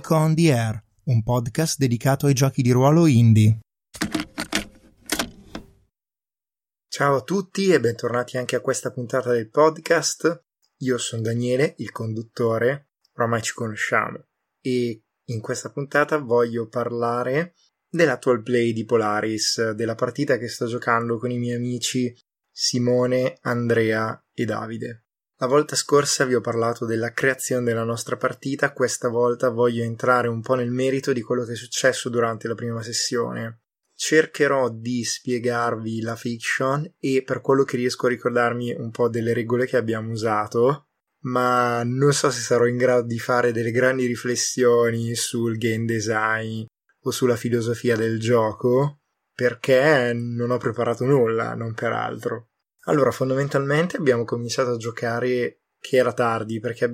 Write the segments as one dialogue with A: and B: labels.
A: Nico on the Air, un podcast dedicato ai giochi di ruolo indie.
B: Ciao a tutti e bentornati anche a questa puntata del podcast. Io sono Daniele, il conduttore, oramai ci conosciamo, e in questa puntata voglio parlare dell'attual play di Polaris, della partita che sto giocando con i miei amici Simone, Andrea e Davide. La volta scorsa vi ho parlato della creazione della nostra partita, questa volta voglio entrare un po' nel merito di quello che è successo durante la prima sessione. Cercherò di spiegarvi la fiction e per quello che riesco a ricordarmi un po' delle regole che abbiamo usato, ma non so se sarò in grado di fare delle grandi riflessioni sul game design o sulla filosofia del gioco, perché non ho preparato nulla, non per altro. Allora, fondamentalmente abbiamo cominciato a giocare che era tardi perché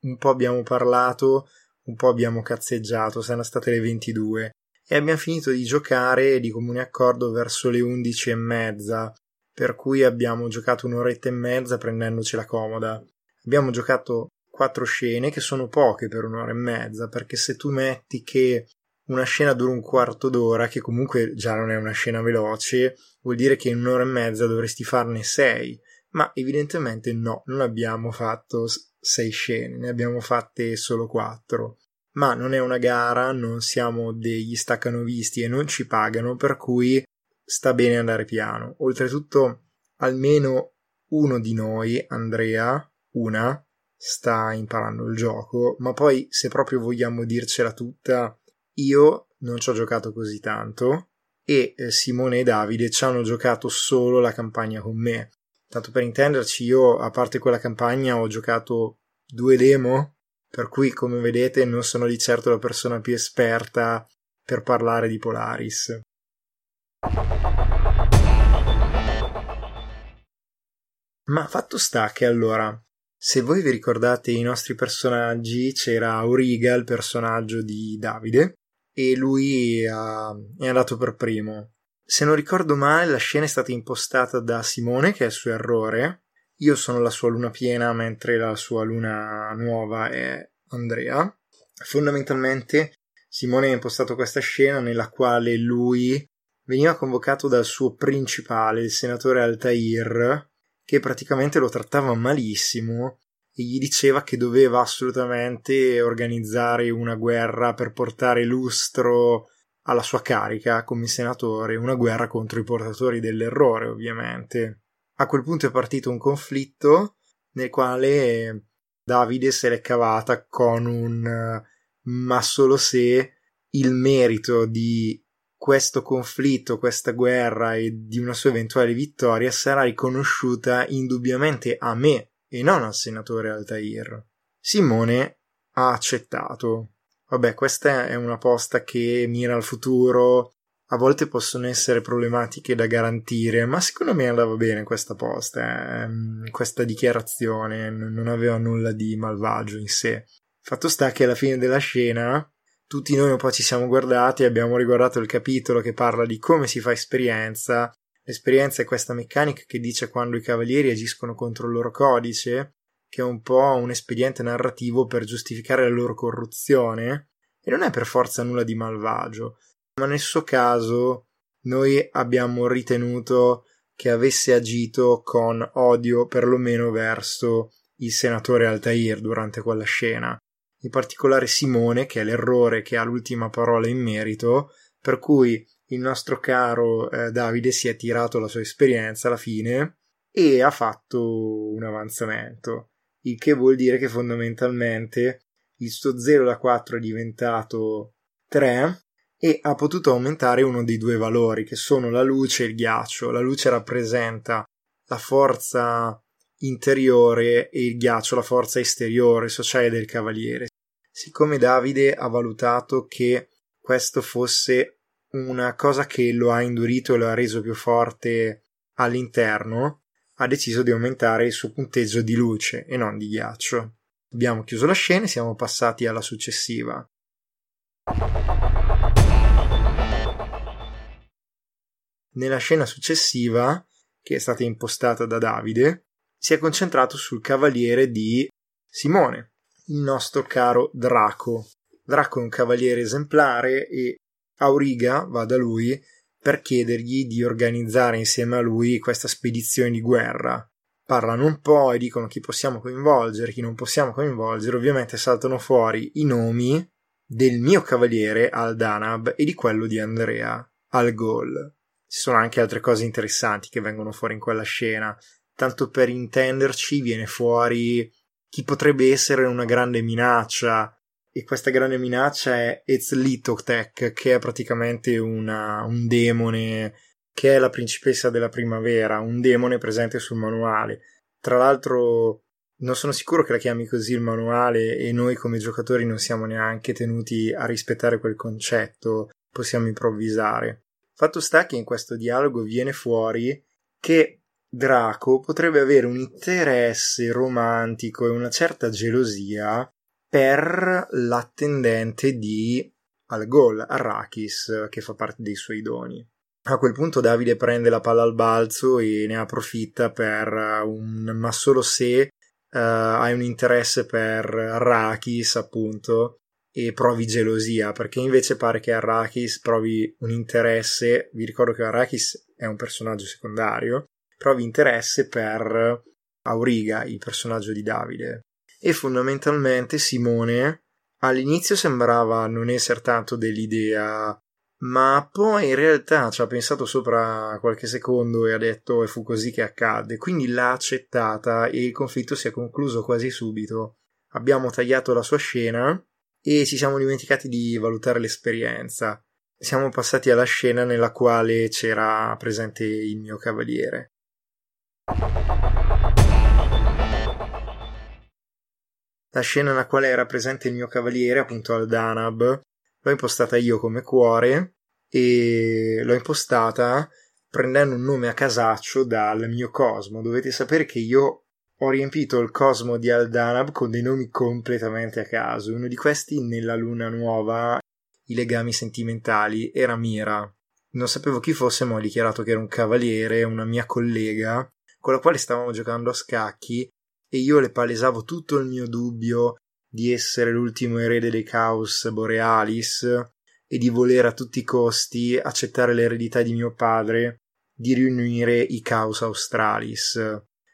B: un po' abbiamo parlato, un po' abbiamo cazzeggiato, sono state le 22 e abbiamo finito di giocare di comune accordo verso le 11 e mezza, per cui abbiamo giocato un'oretta e mezza prendendocela comoda. Abbiamo giocato quattro scene che sono poche per un'ora e mezza, perché se tu metti che una scena dura un quarto d'ora, che comunque già non è una scena veloce, vuol dire che in un'ora e mezza dovresti farne sei. Ma evidentemente no, non abbiamo fatto sei scene, ne abbiamo fatte solo quattro. Ma non è una gara, non siamo degli staccanovisti e non ci pagano, per cui sta bene andare piano. Oltretutto, almeno uno di noi, Andrea, una, sta imparando il gioco, ma poi se proprio vogliamo dircela tutta, io non ci ho giocato così tanto e eh, Simone e Davide ci hanno giocato solo la campagna con me. Tanto per intenderci, io a parte quella campagna ho giocato due demo, per cui come vedete non sono di certo la persona più esperta per parlare di Polaris. Ma fatto sta che allora, se voi vi ricordate i nostri personaggi, c'era Auriga, il personaggio di Davide, e lui uh, è andato per primo. Se non ricordo male, la scena è stata impostata da Simone, che è il suo errore. Io sono la sua luna piena, mentre la sua luna nuova è Andrea. Fondamentalmente, Simone ha impostato questa scena nella quale lui veniva convocato dal suo principale, il senatore Altair, che praticamente lo trattava malissimo e gli diceva che doveva assolutamente organizzare una guerra per portare lustro alla sua carica come senatore, una guerra contro i portatori dell'errore, ovviamente. A quel punto è partito un conflitto nel quale Davide se l'è cavata con un ma solo se il merito di questo conflitto, questa guerra e di una sua eventuale vittoria sarà riconosciuta indubbiamente a me e non al senatore Altair. Simone ha accettato. Vabbè, questa è una posta che mira al futuro. A volte possono essere problematiche da garantire, ma secondo me andava bene questa posta, eh. questa dichiarazione non aveva nulla di malvagio in sé. Fatto sta che alla fine della scena tutti noi un po' ci siamo guardati abbiamo riguardato il capitolo che parla di come si fa esperienza L'esperienza è questa meccanica che dice quando i cavalieri agiscono contro il loro codice, che è un po' un espediente narrativo per giustificare la loro corruzione, e non è per forza nulla di malvagio, ma nel suo caso noi abbiamo ritenuto che avesse agito con odio perlomeno verso il senatore Altair durante quella scena, in particolare Simone, che è l'errore che ha l'ultima parola in merito, per cui il nostro caro eh, Davide si è tirato la sua esperienza alla fine e ha fatto un avanzamento, il che vuol dire che fondamentalmente il suo 0 da 4 è diventato 3 e ha potuto aumentare uno dei due valori che sono la luce e il ghiaccio. La luce rappresenta la forza interiore e il ghiaccio la forza esteriore, sociale del cavaliere. Siccome Davide ha valutato che questo fosse una cosa che lo ha indurito e lo ha reso più forte all'interno, ha deciso di aumentare il suo punteggio di luce e non di ghiaccio. Abbiamo chiuso la scena e siamo passati alla successiva. Nella scena successiva, che è stata impostata da Davide, si è concentrato sul cavaliere di Simone, il nostro caro Draco, Draco è un cavaliere esemplare e Auriga va da lui per chiedergli di organizzare insieme a lui questa spedizione di guerra. Parlano un po' e dicono chi possiamo coinvolgere, chi non possiamo coinvolgere. Ovviamente saltano fuori i nomi del mio cavaliere al Danab e di quello di Andrea al Gol. Ci sono anche altre cose interessanti che vengono fuori in quella scena. Tanto per intenderci, viene fuori chi potrebbe essere una grande minaccia. E questa grande minaccia è Ezlitotech, che è praticamente una, un demone che è la principessa della primavera, un demone presente sul manuale. Tra l'altro non sono sicuro che la chiami così il manuale e noi come giocatori non siamo neanche tenuti a rispettare quel concetto, possiamo improvvisare. Fatto sta che in questo dialogo viene fuori che Draco potrebbe avere un interesse romantico e una certa gelosia per l'attendente di Algol, Arrakis, che fa parte dei suoi doni. A quel punto Davide prende la palla al balzo e ne approfitta per un ma solo se uh, hai un interesse per Arrakis, appunto, e provi gelosia, perché invece pare che Arrakis provi un interesse, vi ricordo che Arrakis è un personaggio secondario, provi interesse per Auriga, il personaggio di Davide. E fondamentalmente Simone all'inizio sembrava non essere tanto dell'idea ma poi in realtà ci ha pensato sopra qualche secondo e ha detto e fu così che accadde, quindi l'ha accettata e il conflitto si è concluso quasi subito. Abbiamo tagliato la sua scena e ci siamo dimenticati di valutare l'esperienza. Siamo passati alla scena nella quale c'era presente il mio cavaliere. La scena nella quale era presente il mio cavaliere, appunto al Danab, l'ho impostata io come cuore e l'ho impostata prendendo un nome a casaccio dal mio cosmo. Dovete sapere che io ho riempito il cosmo di Aldanab con dei nomi completamente a caso. Uno di questi, nella luna nuova, i legami sentimentali, era Mira. Non sapevo chi fosse, ma ho dichiarato che era un cavaliere, una mia collega, con la quale stavamo giocando a scacchi, e io le palesavo tutto il mio dubbio di essere l'ultimo erede dei Caos Borealis e di voler a tutti i costi accettare l'eredità di mio padre di riunire i Caos Australis.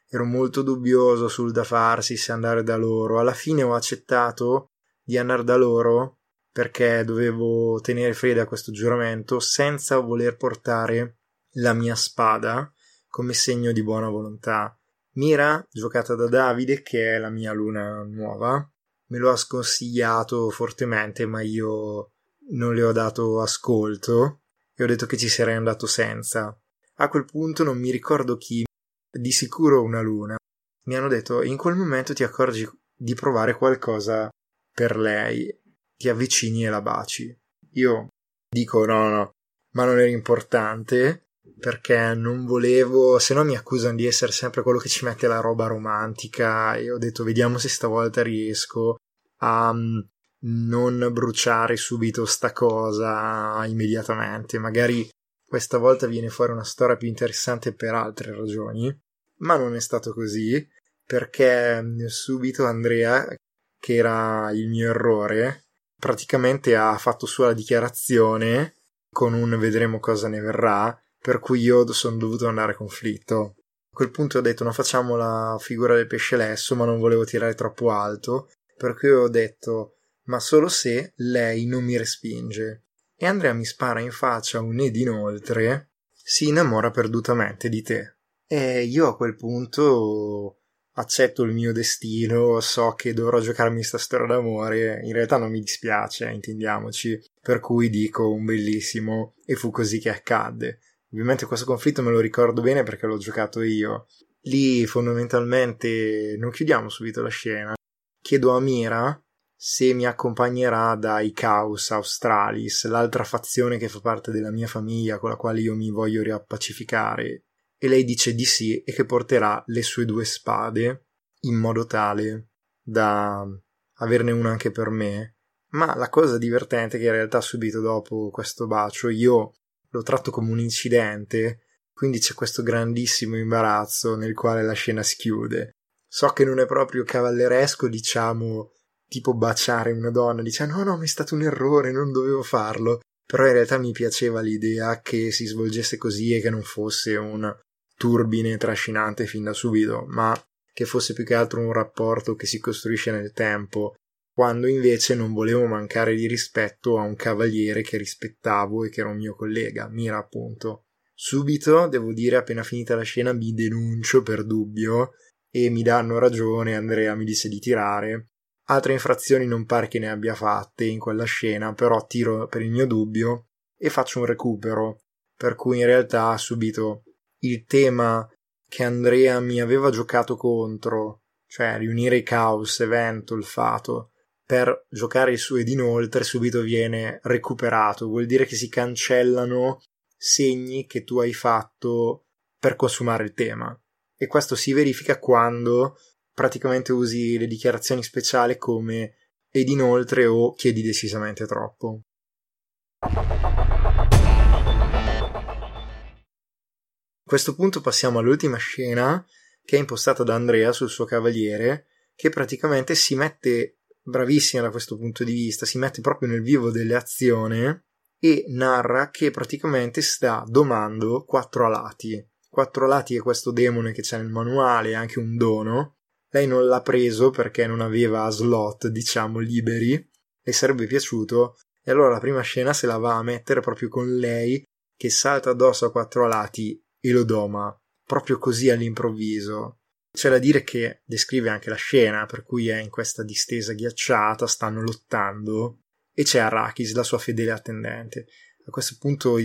B: Ero molto dubbioso sul da farsi se andare da loro. Alla fine ho accettato di andare da loro perché dovevo tenere fede a questo giuramento senza voler portare la mia spada come segno di buona volontà. Mira, giocata da Davide, che è la mia luna nuova, me lo ha sconsigliato fortemente, ma io non le ho dato ascolto e ho detto che ci sarei andato senza. A quel punto non mi ricordo chi, di sicuro una luna, mi hanno detto in quel momento ti accorgi di provare qualcosa per lei, ti avvicini e la baci. Io dico no, no, ma non era importante perché non volevo, se no mi accusano di essere sempre quello che ci mette la roba romantica. E ho detto vediamo se stavolta riesco a mm, non bruciare subito sta cosa immediatamente, magari questa volta viene fuori una storia più interessante per altre ragioni, ma non è stato così perché mm, subito Andrea, che era il mio errore, praticamente ha fatto sua la dichiarazione con un vedremo cosa ne verrà per cui io sono dovuto andare a conflitto. A quel punto ho detto non facciamo la figura del pesce lesso, ma non volevo tirare troppo alto, per cui ho detto ma solo se lei non mi respinge. E Andrea mi spara in faccia un ed inoltre si innamora perdutamente di te. E io a quel punto accetto il mio destino, so che dovrò giocarmi sta storia d'amore, in realtà non mi dispiace, intendiamoci, per cui dico un bellissimo e fu così che accadde. Ovviamente questo conflitto me lo ricordo bene perché l'ho giocato io. Lì fondamentalmente non chiudiamo subito la scena. Chiedo a Mira se mi accompagnerà dai Caos Australis, l'altra fazione che fa parte della mia famiglia con la quale io mi voglio riappacificare. E lei dice di sì e che porterà le sue due spade in modo tale da averne una anche per me. Ma la cosa divertente è che in realtà subito dopo questo bacio io lo tratto come un incidente, quindi c'è questo grandissimo imbarazzo nel quale la scena si chiude. So che non è proprio cavalleresco, diciamo, tipo baciare una donna, dice no no, mi è stato un errore, non dovevo farlo, però in realtà mi piaceva l'idea che si svolgesse così e che non fosse un turbine trascinante fin da subito, ma che fosse più che altro un rapporto che si costruisce nel tempo, quando invece non volevo mancare di rispetto a un cavaliere che rispettavo e che era un mio collega, Mira appunto. Subito, devo dire, appena finita la scena, mi denuncio per dubbio e mi danno ragione, Andrea mi dice di tirare. Altre infrazioni non pare che ne abbia fatte in quella scena, però tiro per il mio dubbio e faccio un recupero, per cui in realtà subito il tema che Andrea mi aveva giocato contro, cioè riunire i caos, evento, il fato, per giocare su ed inoltre subito viene recuperato, vuol dire che si cancellano segni che tu hai fatto per consumare il tema. E questo si verifica quando praticamente usi le dichiarazioni speciali come ed inoltre o chiedi decisamente troppo. A questo punto passiamo all'ultima scena che è impostata da Andrea sul suo cavaliere che praticamente si mette bravissima da questo punto di vista, si mette proprio nel vivo delle azioni e narra che praticamente sta domando quattro alati. Quattro alati è questo demone che c'è nel manuale, anche un dono. Lei non l'ha preso perché non aveva slot, diciamo, liberi, le sarebbe piaciuto, e allora la prima scena se la va a mettere proprio con lei che salta addosso a quattro alati e lo doma proprio così all'improvviso. C'è da dire che descrive anche la scena, per cui è in questa distesa ghiacciata, stanno lottando e c'è Arrakis, la sua fedele attendente. A questo punto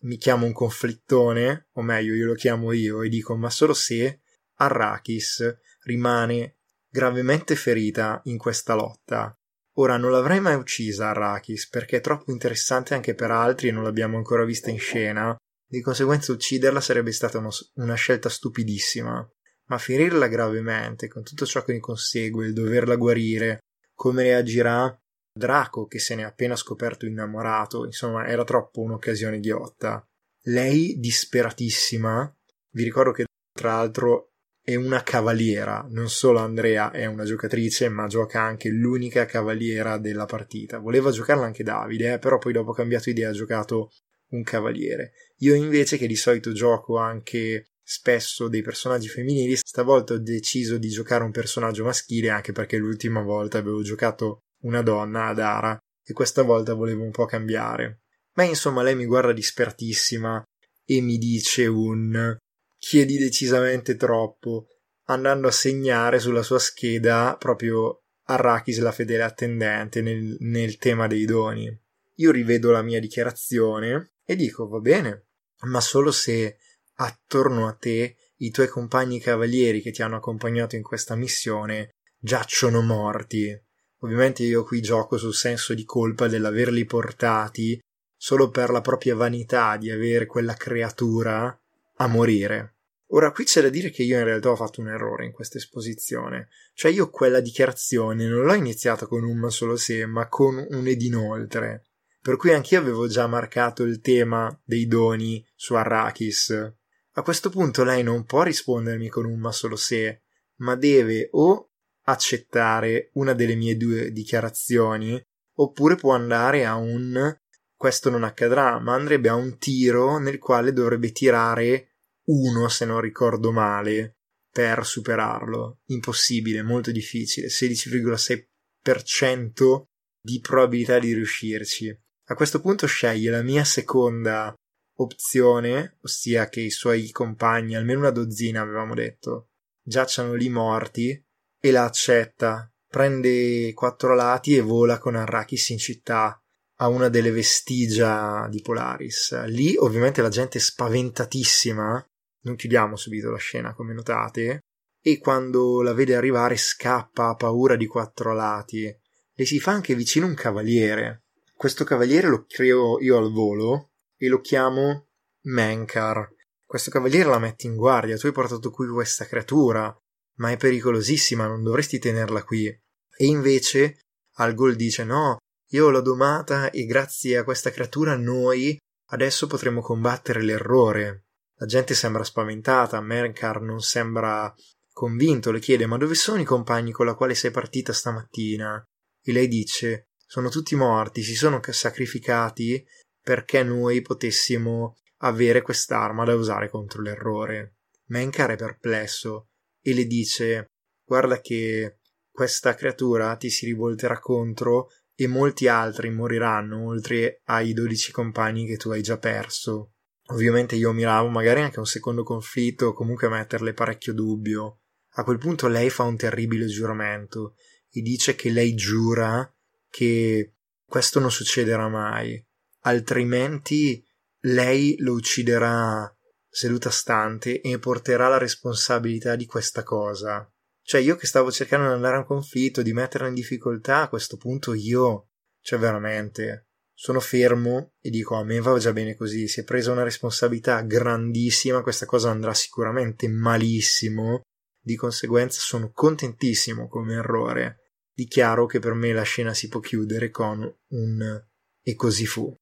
B: mi chiamo un conflittone, o meglio, io lo chiamo io e dico: ma solo se Arrakis rimane gravemente ferita in questa lotta. Ora non l'avrei mai uccisa Arrakis perché è troppo interessante anche per altri e non l'abbiamo ancora vista in scena di conseguenza ucciderla sarebbe stata uno, una scelta stupidissima, ma ferirla gravemente, con tutto ciò che ne consegue, il doverla guarire, come reagirà Draco che se ne è appena scoperto innamorato, insomma era troppo un'occasione ghiotta. Lei, disperatissima, vi ricordo che tra l'altro è una cavaliera, non solo Andrea è una giocatrice, ma gioca anche l'unica cavaliera della partita. Voleva giocarla anche Davide, eh, però poi dopo ha cambiato idea, ha giocato un cavaliere. Io invece che di solito gioco anche spesso dei personaggi femminili, stavolta ho deciso di giocare un personaggio maschile anche perché l'ultima volta avevo giocato una donna ad Ara e questa volta volevo un po' cambiare. Ma insomma lei mi guarda dispertissima e mi dice un chiedi decisamente troppo, andando a segnare sulla sua scheda proprio Arrakis la fedele attendente nel, nel tema dei doni. Io rivedo la mia dichiarazione e dico va bene, ma solo se attorno a te i tuoi compagni cavalieri che ti hanno accompagnato in questa missione giacciono morti. Ovviamente io qui gioco sul senso di colpa dell'averli portati solo per la propria vanità di avere quella creatura a morire. Ora qui c'è da dire che io in realtà ho fatto un errore in questa esposizione, cioè io quella dichiarazione non l'ho iniziata con un solo se, ma con un ed inoltre per cui anch'io avevo già marcato il tema dei doni su Arrakis. A questo punto lei non può rispondermi con un ma solo se, ma deve o accettare una delle mie due dichiarazioni, oppure può andare a un questo non accadrà, ma andrebbe a un tiro nel quale dovrebbe tirare uno, se non ricordo male, per superarlo. Impossibile, molto difficile, 16,6% di probabilità di riuscirci. A questo punto sceglie la mia seconda opzione, ossia che i suoi compagni, almeno una dozzina avevamo detto, giacciano lì morti, e la accetta. Prende quattro lati e vola con Arrakis in città a una delle vestigia di Polaris. Lì ovviamente la gente è spaventatissima, non chiudiamo subito la scena come notate, e quando la vede arrivare scappa a paura di quattro lati. Le si fa anche vicino un cavaliere, questo cavaliere lo creo io al volo e lo chiamo Menkar. Questo cavaliere la mette in guardia, tu hai portato qui questa creatura, ma è pericolosissima, non dovresti tenerla qui. E invece Algol dice no, io l'ho domata e grazie a questa creatura noi adesso potremo combattere l'errore. La gente sembra spaventata, Menkar non sembra convinto, le chiede ma dove sono i compagni con la quale sei partita stamattina? e lei dice sono tutti morti, si sono sacrificati perché noi potessimo avere quest'arma da usare contro l'errore. Menkar è perplesso e le dice guarda che questa creatura ti si rivolterà contro e molti altri moriranno oltre ai dodici compagni che tu hai già perso. Ovviamente io miravo magari anche a un secondo conflitto o comunque a metterle parecchio dubbio. A quel punto lei fa un terribile giuramento e dice che lei giura che questo non succederà mai, altrimenti lei lo ucciderà seduta stante e porterà la responsabilità di questa cosa. Cioè, io che stavo cercando di andare a un conflitto, di metterla in difficoltà, a questo punto io, cioè veramente, sono fermo e dico a me va già bene così, si è presa una responsabilità grandissima, questa cosa andrà sicuramente malissimo, di conseguenza sono contentissimo come errore. Dichiaro che per me la scena si può chiudere con un e così fu.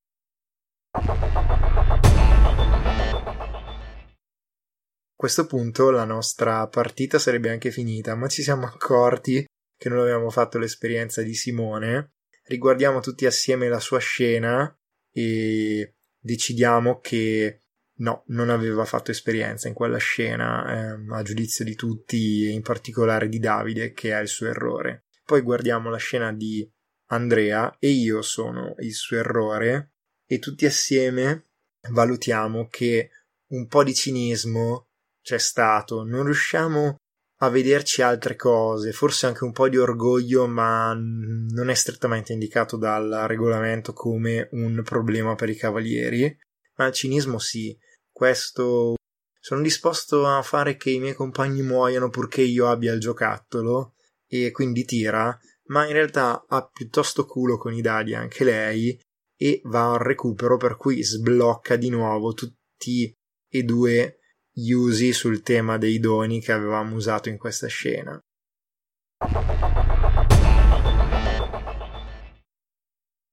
B: A questo punto la nostra partita sarebbe anche finita, ma ci siamo accorti che non avevamo fatto l'esperienza di Simone. Riguardiamo tutti assieme la sua scena e decidiamo che no, non aveva fatto esperienza in quella scena, eh, a giudizio di tutti e in particolare di Davide, che è il suo errore. Poi guardiamo la scena di Andrea e io sono il suo errore e tutti assieme valutiamo che un po' di cinismo c'è stato, non riusciamo a vederci altre cose, forse anche un po' di orgoglio, ma non è strettamente indicato dal regolamento come un problema per i cavalieri, ma il cinismo sì, questo sono disposto a fare che i miei compagni muoiano purché io abbia il giocattolo e quindi tira, ma in realtà ha piuttosto culo con i dadi anche lei e va al recupero per cui sblocca di nuovo tutti e due gli usi sul tema dei doni che avevamo usato in questa scena. A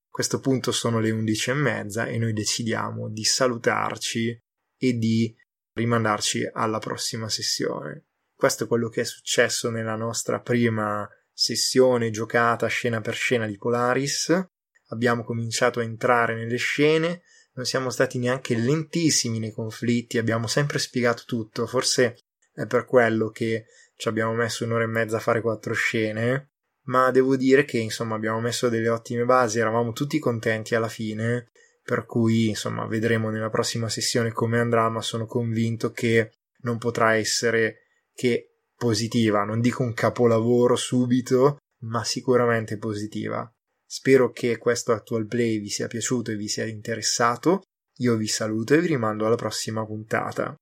B: questo punto sono le undici e mezza e noi decidiamo di salutarci e di rimandarci alla prossima sessione. Questo è quello che è successo nella nostra prima sessione giocata scena per scena di Polaris. Abbiamo cominciato a entrare nelle scene, non siamo stati neanche lentissimi nei conflitti, abbiamo sempre spiegato tutto, forse è per quello che ci abbiamo messo un'ora e mezza a fare quattro scene, ma devo dire che insomma abbiamo messo delle ottime basi, eravamo tutti contenti alla fine, per cui insomma vedremo nella prossima sessione come andrà, ma sono convinto che non potrà essere che positiva, non dico un capolavoro subito, ma sicuramente positiva. Spero che questo actual play vi sia piaciuto e vi sia interessato. Io vi saluto e vi rimando alla prossima puntata.